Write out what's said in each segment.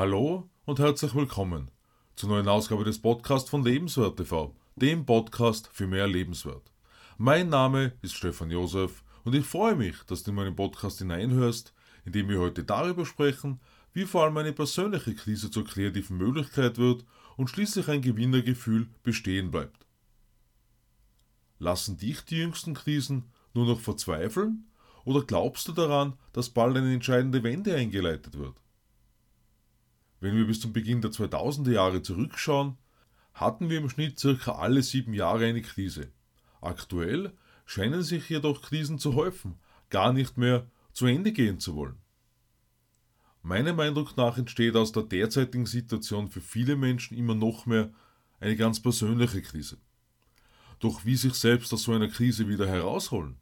Hallo und herzlich willkommen zur neuen Ausgabe des Podcasts von Lebenswert TV, dem Podcast für mehr Lebenswert. Mein Name ist Stefan Josef und ich freue mich, dass du in meinen Podcast hineinhörst, in dem wir heute darüber sprechen, wie vor allem eine persönliche Krise zur kreativen Möglichkeit wird und schließlich ein Gewinnergefühl bestehen bleibt. Lassen dich die jüngsten Krisen nur noch verzweifeln oder glaubst du daran, dass bald eine entscheidende Wende eingeleitet wird? Wenn wir bis zum Beginn der 2000er Jahre zurückschauen, hatten wir im Schnitt circa alle sieben Jahre eine Krise. Aktuell scheinen sich jedoch Krisen zu häufen, gar nicht mehr zu Ende gehen zu wollen. Meinem Eindruck nach entsteht aus der derzeitigen Situation für viele Menschen immer noch mehr eine ganz persönliche Krise. Doch wie sich selbst aus so einer Krise wieder herausholen?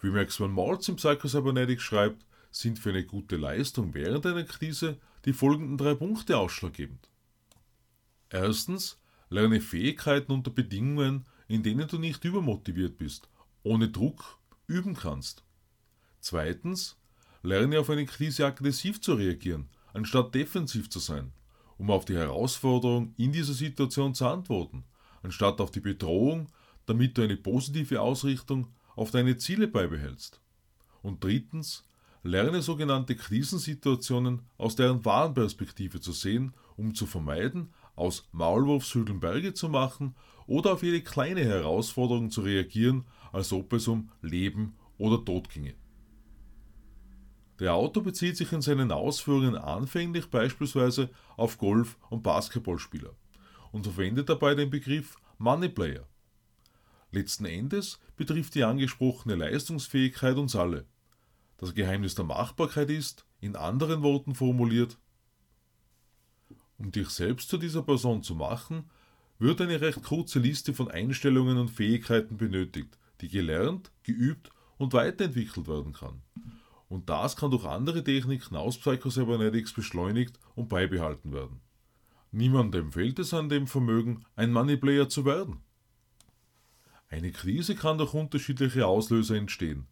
Wie Maxwell Maltz im Psychocybernetics schreibt, sind für eine gute Leistung während einer Krise die folgenden drei Punkte ausschlaggebend. Erstens, lerne Fähigkeiten unter Bedingungen, in denen du nicht übermotiviert bist, ohne Druck üben kannst. Zweitens, lerne auf eine Krise aggressiv zu reagieren, anstatt defensiv zu sein, um auf die Herausforderung in dieser Situation zu antworten, anstatt auf die Bedrohung, damit du eine positive Ausrichtung auf deine Ziele beibehältst. Und drittens, lerne sogenannte Krisensituationen aus deren wahren Perspektive zu sehen, um zu vermeiden, aus Maulwurfshügeln Berge zu machen oder auf jede kleine Herausforderung zu reagieren, als ob es um Leben oder Tod ginge. Der Autor bezieht sich in seinen Ausführungen anfänglich beispielsweise auf Golf- und Basketballspieler und verwendet dabei den Begriff Moneyplayer. Letzten Endes betrifft die angesprochene Leistungsfähigkeit uns alle. Das Geheimnis der Machbarkeit ist, in anderen Worten formuliert, um dich selbst zu dieser Person zu machen, wird eine recht kurze Liste von Einstellungen und Fähigkeiten benötigt, die gelernt, geübt und weiterentwickelt werden kann. Und das kann durch andere Techniken aus Psychocybernetics beschleunigt und beibehalten werden. Niemandem fehlt es an dem Vermögen, ein Moneyplayer zu werden. Eine Krise kann durch unterschiedliche Auslöser entstehen,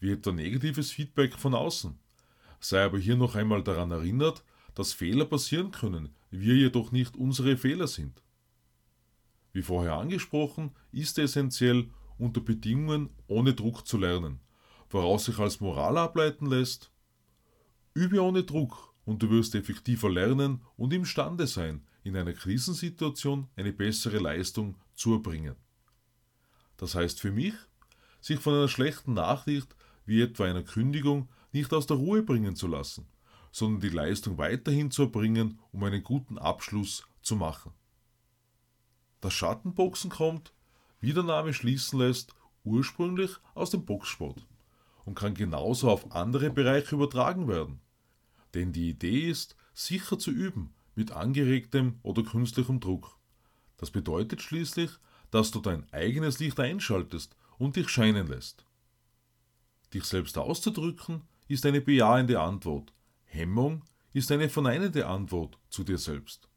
wie etwa negatives Feedback von außen. Sei aber hier noch einmal daran erinnert, dass Fehler passieren können, wir jedoch nicht unsere Fehler sind. Wie vorher angesprochen, ist es essentiell, unter Bedingungen ohne Druck zu lernen, woraus sich als Moral ableiten lässt. Übe ohne Druck und du wirst effektiver lernen und imstande sein, in einer Krisensituation eine bessere Leistung zu erbringen. Das heißt für mich, sich von einer schlechten Nachricht wie etwa einer Kündigung, nicht aus der Ruhe bringen zu lassen, sondern die Leistung weiterhin zu erbringen, um einen guten Abschluss zu machen. Das Schattenboxen kommt, wie der Name schließen lässt, ursprünglich aus dem Boxsport und kann genauso auf andere Bereiche übertragen werden. Denn die Idee ist, sicher zu üben, mit angeregtem oder künstlichem Druck. Das bedeutet schließlich, dass du dein eigenes Licht einschaltest und dich scheinen lässt. Dich selbst auszudrücken ist eine bejahende Antwort. Hemmung ist eine verneinende Antwort zu dir selbst.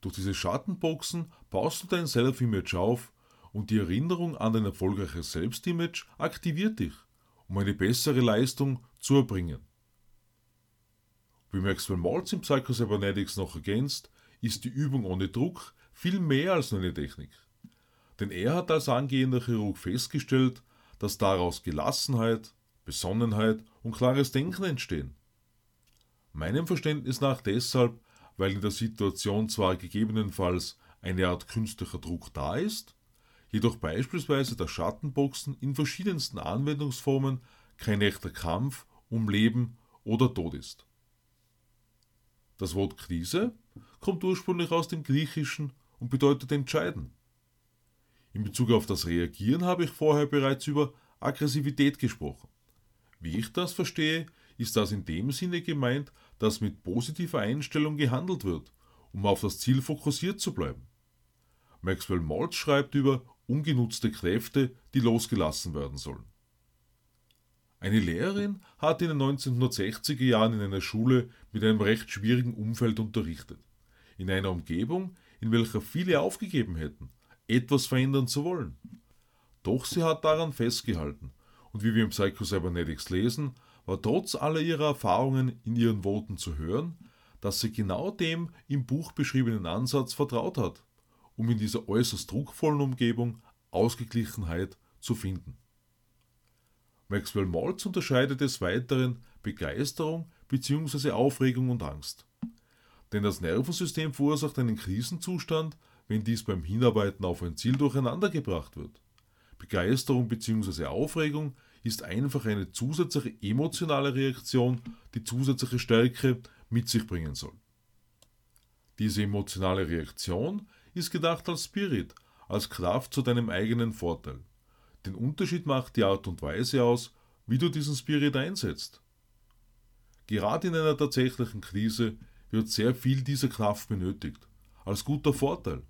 Durch diese Schattenboxen baust du dein Self-Image auf und die Erinnerung an dein erfolgreiches Selbstimage aktiviert dich, um eine bessere Leistung zu erbringen. Wie Maxwell Maltz im Psychocybernetics noch ergänzt, ist die Übung ohne Druck viel mehr als nur eine Technik. Denn er hat als angehender Chirurg festgestellt, dass daraus Gelassenheit, Besonnenheit und klares Denken entstehen. Meinem Verständnis nach deshalb, weil in der Situation zwar gegebenenfalls eine Art künstlicher Druck da ist, jedoch beispielsweise das Schattenboxen in verschiedensten Anwendungsformen kein echter Kampf um Leben oder Tod ist. Das Wort Krise kommt ursprünglich aus dem Griechischen und bedeutet entscheiden. In Bezug auf das Reagieren habe ich vorher bereits über Aggressivität gesprochen. Wie ich das verstehe, ist das in dem Sinne gemeint, dass mit positiver Einstellung gehandelt wird, um auf das Ziel fokussiert zu bleiben. Maxwell Maltz schreibt über ungenutzte Kräfte, die losgelassen werden sollen. Eine Lehrerin hat in den 1960er Jahren in einer Schule mit einem recht schwierigen Umfeld unterrichtet. In einer Umgebung, in welcher viele aufgegeben hätten, etwas verändern zu wollen. Doch sie hat daran festgehalten, und wie wir im Psycho Cybernetics lesen, war trotz aller ihrer Erfahrungen in ihren Worten zu hören, dass sie genau dem im Buch beschriebenen Ansatz vertraut hat, um in dieser äußerst druckvollen Umgebung Ausgeglichenheit zu finden. Maxwell Maltz unterscheidet des Weiteren Begeisterung bzw. Aufregung und Angst. Denn das Nervensystem verursacht einen Krisenzustand, wenn dies beim Hinarbeiten auf ein Ziel durcheinandergebracht wird. Begeisterung bzw. Aufregung ist einfach eine zusätzliche emotionale Reaktion, die zusätzliche Stärke mit sich bringen soll. Diese emotionale Reaktion ist gedacht als Spirit, als Kraft zu deinem eigenen Vorteil. Den Unterschied macht die Art und Weise aus, wie du diesen Spirit einsetzt. Gerade in einer tatsächlichen Krise wird sehr viel dieser Kraft benötigt, als guter Vorteil.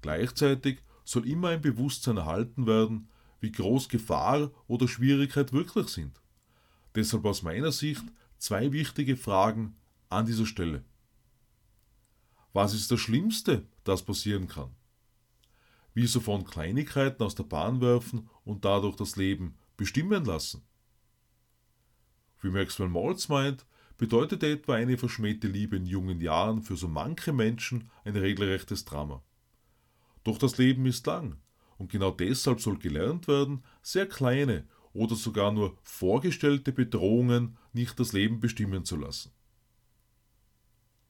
Gleichzeitig soll immer ein Bewusstsein erhalten werden, wie groß Gefahr oder Schwierigkeit wirklich sind. Deshalb aus meiner Sicht zwei wichtige Fragen an dieser Stelle. Was ist das Schlimmste, das passieren kann? Wieso von Kleinigkeiten aus der Bahn werfen und dadurch das Leben bestimmen lassen? Wie Maxwell Maltz meint, bedeutet etwa eine verschmähte Liebe in jungen Jahren für so manche Menschen ein regelrechtes Drama. Doch das Leben ist lang und genau deshalb soll gelernt werden, sehr kleine oder sogar nur vorgestellte Bedrohungen nicht das Leben bestimmen zu lassen.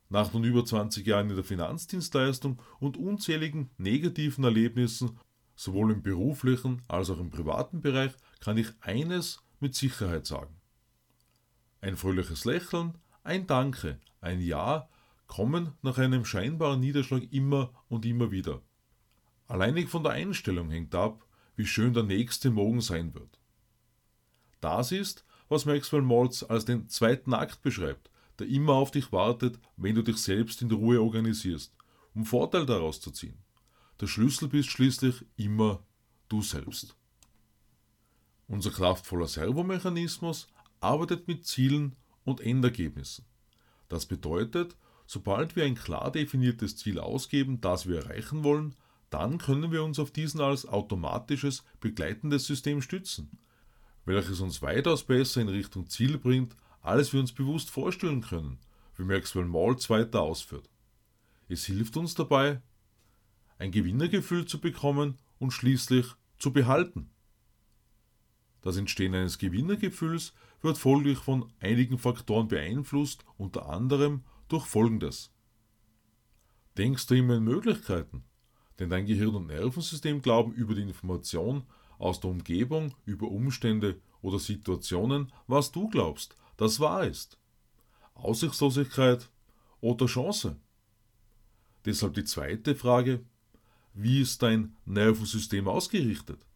Nach nun über 20 Jahren in der Finanzdienstleistung und unzähligen negativen Erlebnissen, sowohl im beruflichen als auch im privaten Bereich, kann ich eines mit Sicherheit sagen. Ein fröhliches Lächeln, ein Danke, ein Ja kommen nach einem scheinbaren Niederschlag immer und immer wieder. Alleinig von der Einstellung hängt ab, wie schön der nächste Morgen sein wird. Das ist, was Maxwell Maltz als den zweiten Akt beschreibt, der immer auf dich wartet, wenn du dich selbst in Ruhe organisierst, um Vorteil daraus zu ziehen. Der Schlüssel bist schließlich immer du selbst. Unser kraftvoller Servomechanismus arbeitet mit Zielen und Endergebnissen. Das bedeutet, sobald wir ein klar definiertes Ziel ausgeben, das wir erreichen wollen, dann können wir uns auf diesen als automatisches begleitendes System stützen, welches uns weitaus besser in Richtung Ziel bringt, als wir uns bewusst vorstellen können, wie Maxwell Maltz weiter ausführt. Es hilft uns dabei, ein Gewinnergefühl zu bekommen und schließlich zu behalten. Das Entstehen eines Gewinnergefühls wird folglich von einigen Faktoren beeinflusst, unter anderem durch Folgendes. Denkst du immer in Möglichkeiten? Denn dein Gehirn und Nervensystem glauben über die Information aus der Umgebung, über Umstände oder Situationen, was du glaubst, das wahr ist. Aussichtslosigkeit oder Chance? Deshalb die zweite Frage, wie ist dein Nervensystem ausgerichtet?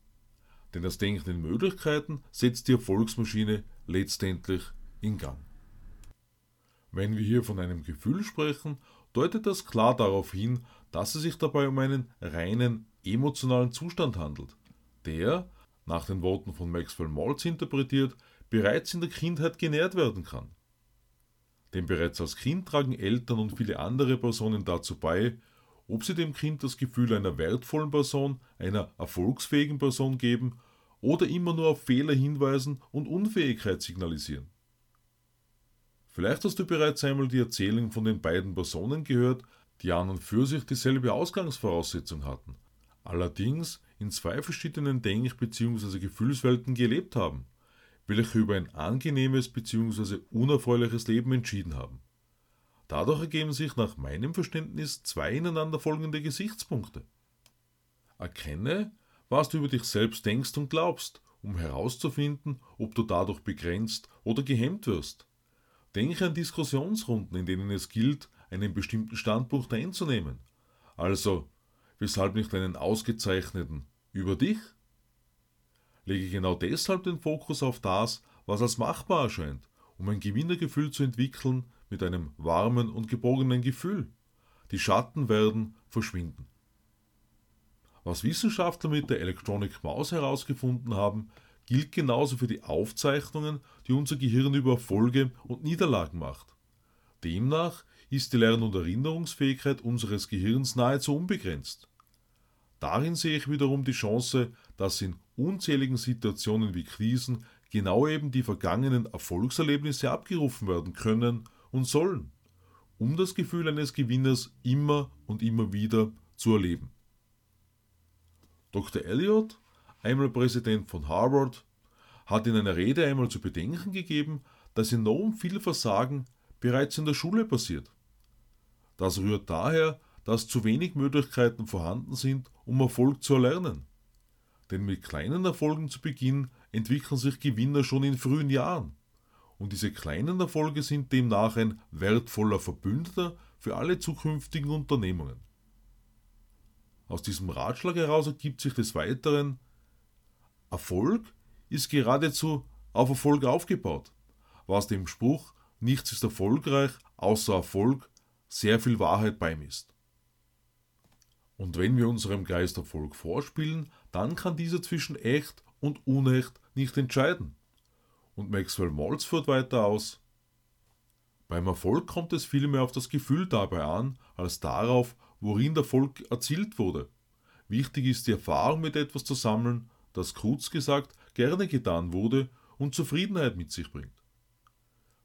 Denn das Denken in Möglichkeiten setzt die Erfolgsmaschine letztendlich in Gang. Wenn wir hier von einem Gefühl sprechen, deutet das klar darauf hin, dass es sich dabei um einen reinen emotionalen Zustand handelt, der, nach den Worten von Maxwell Maltz interpretiert, bereits in der Kindheit genährt werden kann. Denn bereits als Kind tragen Eltern und viele andere Personen dazu bei, ob sie dem Kind das Gefühl einer wertvollen Person, einer erfolgsfähigen Person geben oder immer nur auf Fehler hinweisen und Unfähigkeit signalisieren. Vielleicht hast du bereits einmal die Erzählung von den beiden Personen gehört, die an und für sich dieselbe Ausgangsvoraussetzung hatten, allerdings in zwei verschiedenen Denk- bzw. Gefühlswelten gelebt haben, welche über ein angenehmes bzw. unerfreuliches Leben entschieden haben. Dadurch ergeben sich nach meinem Verständnis zwei ineinander folgende Gesichtspunkte. Erkenne, was du über dich selbst denkst und glaubst, um herauszufinden, ob du dadurch begrenzt oder gehemmt wirst. Denke an Diskussionsrunden, in denen es gilt, einen bestimmten Standpunkt einzunehmen. Also, weshalb nicht einen ausgezeichneten über dich? Lege genau deshalb den Fokus auf das, was als machbar erscheint, um ein Gewinnergefühl zu entwickeln mit einem warmen und geborgenen Gefühl. Die Schatten werden verschwinden. Was Wissenschaftler mit der Electronic Maus herausgefunden haben, gilt genauso für die Aufzeichnungen, die unser Gehirn über Erfolge und Niederlagen macht. Demnach ist die Lern- und Erinnerungsfähigkeit unseres Gehirns nahezu unbegrenzt. Darin sehe ich wiederum die Chance, dass in unzähligen Situationen wie Krisen genau eben die vergangenen Erfolgserlebnisse abgerufen werden können und sollen, um das Gefühl eines Gewinners immer und immer wieder zu erleben. Dr. Elliot, einmal Präsident von Harvard, hat in einer Rede einmal zu bedenken gegeben, dass enorm viel Versagen bereits in der Schule passiert. Das rührt daher, dass zu wenig Möglichkeiten vorhanden sind, um Erfolg zu erlernen. Denn mit kleinen Erfolgen zu Beginn entwickeln sich Gewinner schon in frühen Jahren. Und diese kleinen Erfolge sind demnach ein wertvoller Verbündeter für alle zukünftigen Unternehmungen. Aus diesem Ratschlag heraus ergibt sich des Weiteren, Erfolg ist geradezu auf Erfolg aufgebaut, was dem Spruch nichts ist erfolgreich außer Erfolg sehr viel Wahrheit beimisst. Und wenn wir unserem Geist Erfolg vorspielen, dann kann dieser zwischen echt und unecht nicht entscheiden. Und Maxwell Maltz führt weiter aus, beim Erfolg kommt es vielmehr auf das Gefühl dabei an, als darauf, worin der Erfolg erzielt wurde. Wichtig ist die Erfahrung mit etwas zu sammeln, das kurz gesagt gerne getan wurde und Zufriedenheit mit sich bringt.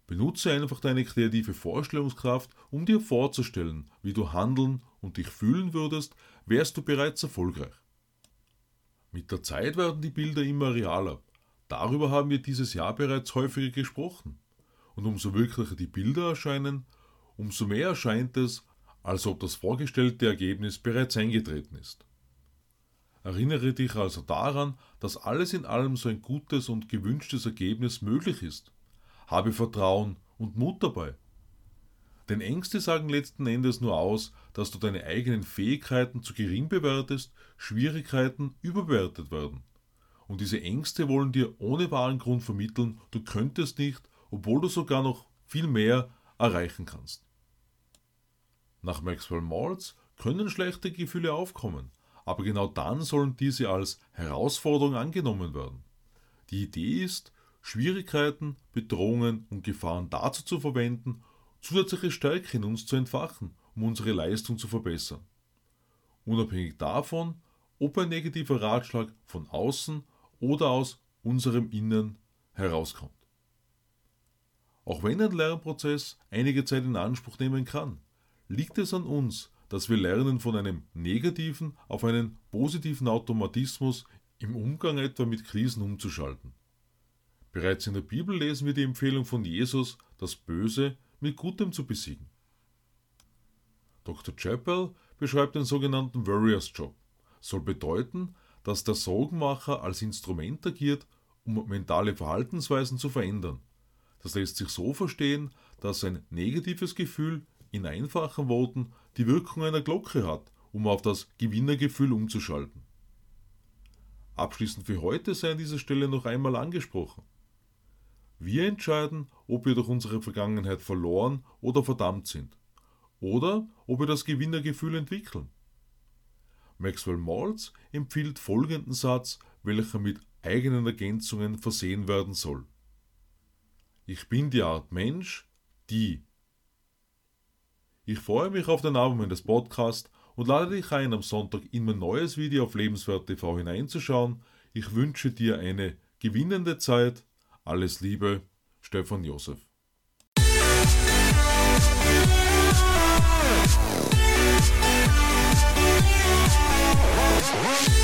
Benutze einfach deine kreative Vorstellungskraft, um dir vorzustellen, wie du handeln und dich fühlen würdest, wärst du bereits erfolgreich. Mit der Zeit werden die Bilder immer realer. Darüber haben wir dieses Jahr bereits häufiger gesprochen. Und umso wirklicher die Bilder erscheinen, umso mehr erscheint es, als ob das vorgestellte Ergebnis bereits eingetreten ist. Erinnere dich also daran, dass alles in allem so ein gutes und gewünschtes Ergebnis möglich ist. Habe Vertrauen und Mut dabei. Denn Ängste sagen letzten Endes nur aus, dass du deine eigenen Fähigkeiten zu gering bewertest, Schwierigkeiten überbewertet werden. Und diese Ängste wollen dir ohne wahren Grund vermitteln, du könntest nicht, obwohl du sogar noch viel mehr erreichen kannst. Nach Maxwell Maltz können schlechte Gefühle aufkommen, aber genau dann sollen diese als Herausforderung angenommen werden. Die Idee ist, Schwierigkeiten, Bedrohungen und Gefahren dazu zu verwenden, zusätzliche Stärke in uns zu entfachen, um unsere Leistung zu verbessern. Unabhängig davon, ob ein negativer Ratschlag von außen oder aus unserem Innen herauskommt. Auch wenn ein Lernprozess einige Zeit in Anspruch nehmen kann, liegt es an uns, dass wir lernen, von einem negativen auf einen positiven Automatismus im Umgang etwa mit Krisen umzuschalten. Bereits in der Bibel lesen wir die Empfehlung von Jesus, das Böse mit Gutem zu besiegen. Dr. Chappell beschreibt den sogenannten Warriors Job. Soll bedeuten, dass der Sorgenmacher als Instrument agiert, um mentale Verhaltensweisen zu verändern. Das lässt sich so verstehen, dass ein negatives Gefühl in einfachen Worten die Wirkung einer Glocke hat, um auf das Gewinnergefühl umzuschalten. Abschließend für heute sei an dieser Stelle noch einmal angesprochen. Wir entscheiden, ob wir durch unsere Vergangenheit verloren oder verdammt sind. Oder ob wir das Gewinnergefühl entwickeln. Maxwell Maltz empfiehlt folgenden Satz, welcher mit eigenen Ergänzungen versehen werden soll. Ich bin die Art Mensch, die. Ich freue mich auf den Abend meines Podcasts und lade dich ein, am Sonntag in mein neues Video auf Lebenswert TV hineinzuschauen. Ich wünsche dir eine gewinnende Zeit. Alles Liebe, Stefan Josef. What?